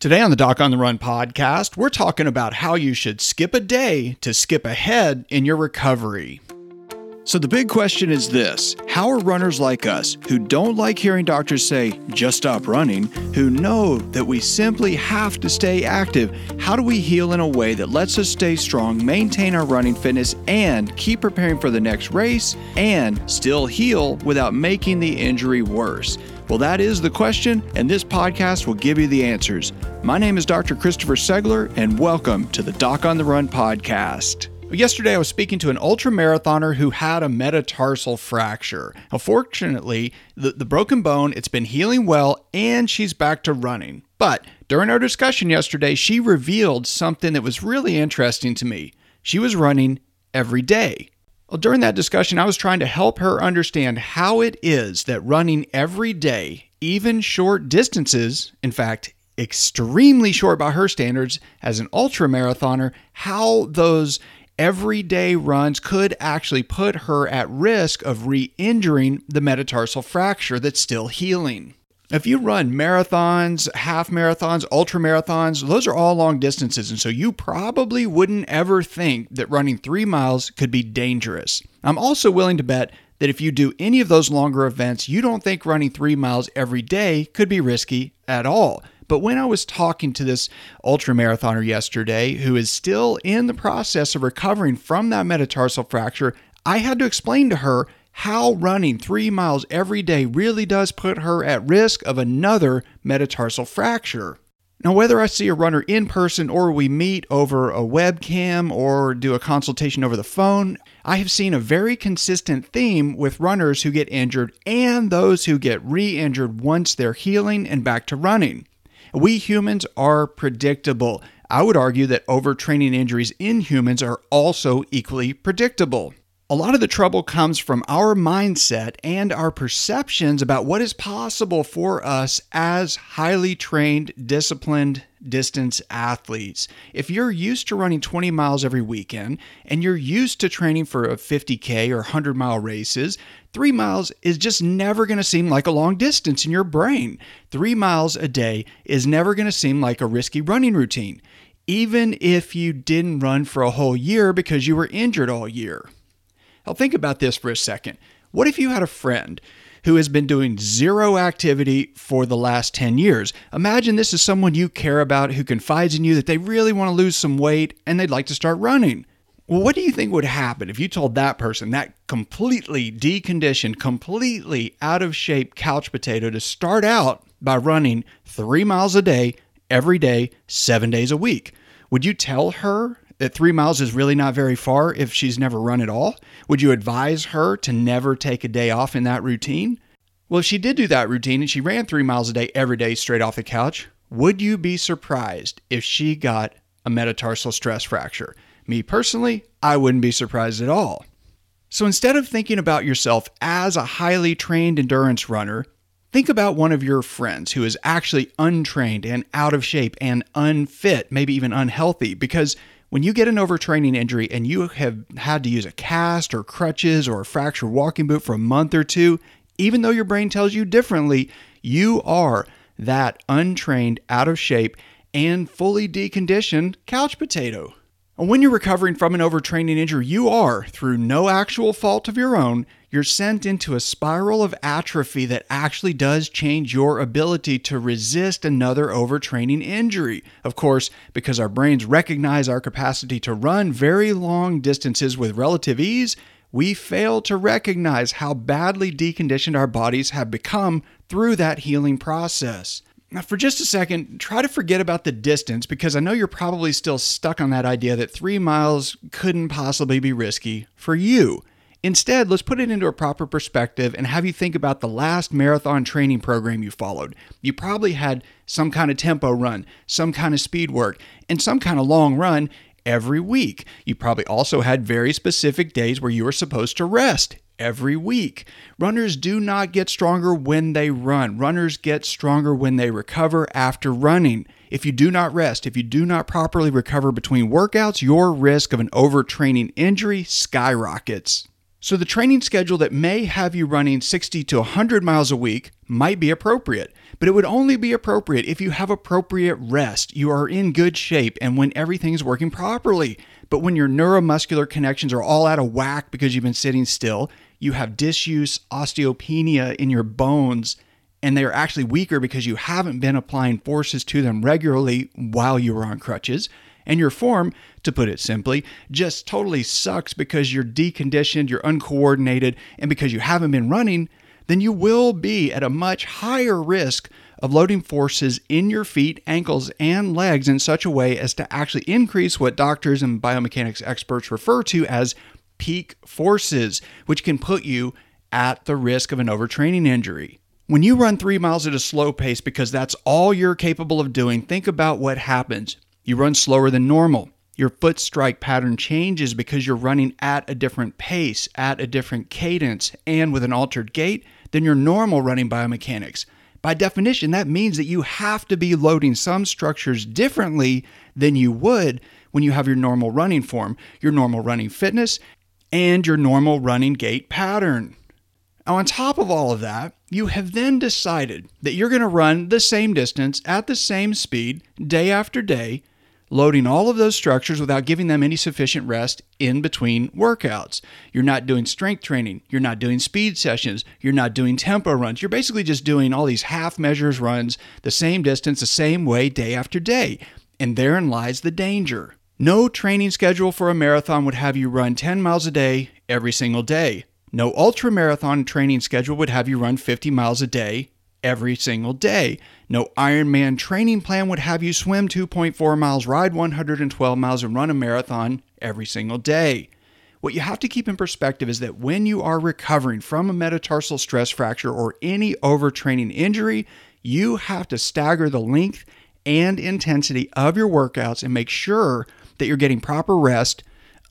Today on the Doc on the Run podcast, we're talking about how you should skip a day to skip ahead in your recovery. So, the big question is this How are runners like us, who don't like hearing doctors say, just stop running, who know that we simply have to stay active, how do we heal in a way that lets us stay strong, maintain our running fitness, and keep preparing for the next race, and still heal without making the injury worse? Well, that is the question, and this podcast will give you the answers. My name is Dr. Christopher Segler, and welcome to the Doc on the Run podcast. Yesterday, I was speaking to an ultra marathoner who had a metatarsal fracture. Unfortunately, the, the broken bone, it's been healing well, and she's back to running. But during our discussion yesterday, she revealed something that was really interesting to me. She was running every day. Well, during that discussion, I was trying to help her understand how it is that running every day, even short distances, in fact, extremely short by her standards as an ultra marathoner, how those everyday runs could actually put her at risk of re injuring the metatarsal fracture that's still healing. If you run marathons, half marathons, ultra marathons, those are all long distances. And so you probably wouldn't ever think that running three miles could be dangerous. I'm also willing to bet that if you do any of those longer events, you don't think running three miles every day could be risky at all. But when I was talking to this ultra marathoner yesterday who is still in the process of recovering from that metatarsal fracture, I had to explain to her how running three miles every day really does put her at risk of another metatarsal fracture. Now, whether I see a runner in person or we meet over a webcam or do a consultation over the phone, I have seen a very consistent theme with runners who get injured and those who get re injured once they're healing and back to running. We humans are predictable. I would argue that overtraining injuries in humans are also equally predictable. A lot of the trouble comes from our mindset and our perceptions about what is possible for us as highly trained, disciplined distance athletes. If you're used to running 20 miles every weekend and you're used to training for a 50K or 100 mile races, three miles is just never going to seem like a long distance in your brain. Three miles a day is never going to seem like a risky running routine, even if you didn't run for a whole year because you were injured all year. Now, think about this for a second. What if you had a friend who has been doing zero activity for the last 10 years? Imagine this is someone you care about who confides in you that they really want to lose some weight and they'd like to start running. Well, what do you think would happen if you told that person, that completely deconditioned, completely out of shape couch potato, to start out by running three miles a day, every day, seven days a week? Would you tell her that three miles is really not very far if she's never run at all? Would you advise her to never take a day off in that routine? Well, if she did do that routine and she ran three miles a day every day straight off the couch, would you be surprised if she got a metatarsal stress fracture? Me personally, I wouldn't be surprised at all. So instead of thinking about yourself as a highly trained endurance runner, think about one of your friends who is actually untrained and out of shape and unfit, maybe even unhealthy, because when you get an overtraining injury and you have had to use a cast or crutches or a fractured walking boot for a month or two, even though your brain tells you differently, you are that untrained, out of shape, and fully deconditioned couch potato. And when you're recovering from an overtraining injury, you are, through no actual fault of your own, you're sent into a spiral of atrophy that actually does change your ability to resist another overtraining injury. Of course, because our brains recognize our capacity to run very long distances with relative ease, we fail to recognize how badly deconditioned our bodies have become through that healing process. Now, for just a second, try to forget about the distance because I know you're probably still stuck on that idea that three miles couldn't possibly be risky for you. Instead, let's put it into a proper perspective and have you think about the last marathon training program you followed. You probably had some kind of tempo run, some kind of speed work, and some kind of long run every week. You probably also had very specific days where you were supposed to rest every week. Runners do not get stronger when they run. Runners get stronger when they recover after running. If you do not rest, if you do not properly recover between workouts, your risk of an overtraining injury skyrockets. So the training schedule that may have you running 60 to 100 miles a week might be appropriate, but it would only be appropriate if you have appropriate rest, you are in good shape, and when everything is working properly. But when your neuromuscular connections are all out of whack because you've been sitting still, you have disuse, osteopenia in your bones, and they are actually weaker because you haven't been applying forces to them regularly while you were on crutches. And your form, to put it simply, just totally sucks because you're deconditioned, you're uncoordinated, and because you haven't been running, then you will be at a much higher risk of loading forces in your feet, ankles, and legs in such a way as to actually increase what doctors and biomechanics experts refer to as peak forces, which can put you at the risk of an overtraining injury. When you run three miles at a slow pace because that's all you're capable of doing, think about what happens. You run slower than normal. Your foot strike pattern changes because you're running at a different pace, at a different cadence, and with an altered gait than your normal running biomechanics. By definition, that means that you have to be loading some structures differently than you would when you have your normal running form, your normal running fitness, and your normal running gait pattern. Now, on top of all of that, you have then decided that you're going to run the same distance at the same speed day after day, loading all of those structures without giving them any sufficient rest in between workouts. You're not doing strength training, you're not doing speed sessions, you're not doing tempo runs. You're basically just doing all these half measures runs the same distance, the same way day after day. And therein lies the danger. No training schedule for a marathon would have you run 10 miles a day every single day. No ultra marathon training schedule would have you run 50 miles a day every single day. No Ironman training plan would have you swim 2.4 miles, ride 112 miles, and run a marathon every single day. What you have to keep in perspective is that when you are recovering from a metatarsal stress fracture or any overtraining injury, you have to stagger the length and intensity of your workouts and make sure that you're getting proper rest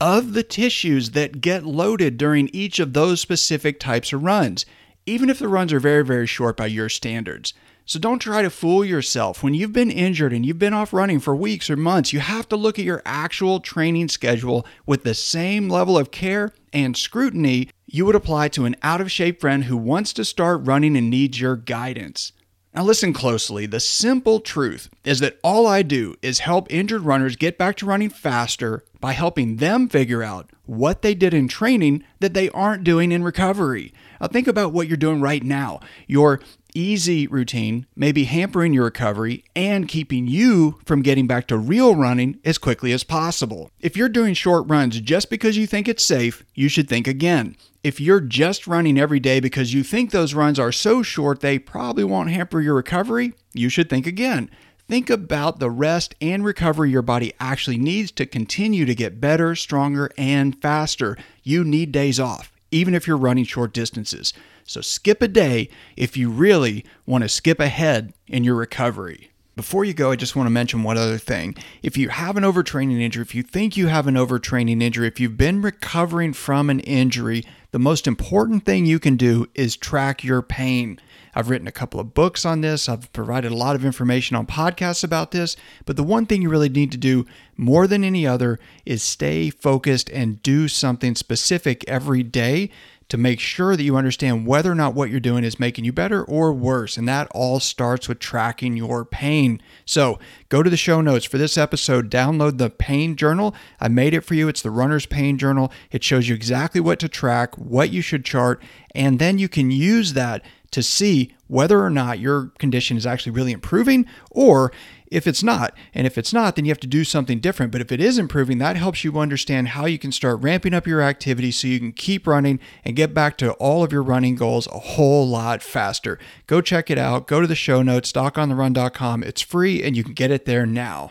of the tissues that get loaded during each of those specific types of runs, even if the runs are very, very short by your standards. So don't try to fool yourself. When you've been injured and you've been off running for weeks or months, you have to look at your actual training schedule with the same level of care and scrutiny you would apply to an out of shape friend who wants to start running and needs your guidance. Now, listen closely. The simple truth is that all I do is help injured runners get back to running faster by helping them figure out what they did in training that they aren't doing in recovery. Now, think about what you're doing right now. Your easy routine may be hampering your recovery and keeping you from getting back to real running as quickly as possible. If you're doing short runs just because you think it's safe, you should think again. If you're just running every day because you think those runs are so short they probably won't hamper your recovery, you should think again. Think about the rest and recovery your body actually needs to continue to get better, stronger, and faster. You need days off, even if you're running short distances. So skip a day if you really want to skip ahead in your recovery. Before you go, I just want to mention one other thing. If you have an overtraining injury, if you think you have an overtraining injury, if you've been recovering from an injury, the most important thing you can do is track your pain. I've written a couple of books on this. I've provided a lot of information on podcasts about this. But the one thing you really need to do more than any other is stay focused and do something specific every day to make sure that you understand whether or not what you're doing is making you better or worse. And that all starts with tracking your pain. So go to the show notes for this episode, download the pain journal. I made it for you. It's the runner's pain journal. It shows you exactly what to track, what you should chart, and then you can use that to see whether or not your condition is actually really improving or if it's not. And if it's not, then you have to do something different. But if it is improving, that helps you understand how you can start ramping up your activity so you can keep running and get back to all of your running goals a whole lot faster. Go check it out. Go to the show notes, docontherun.com. It's free and you can get it there now.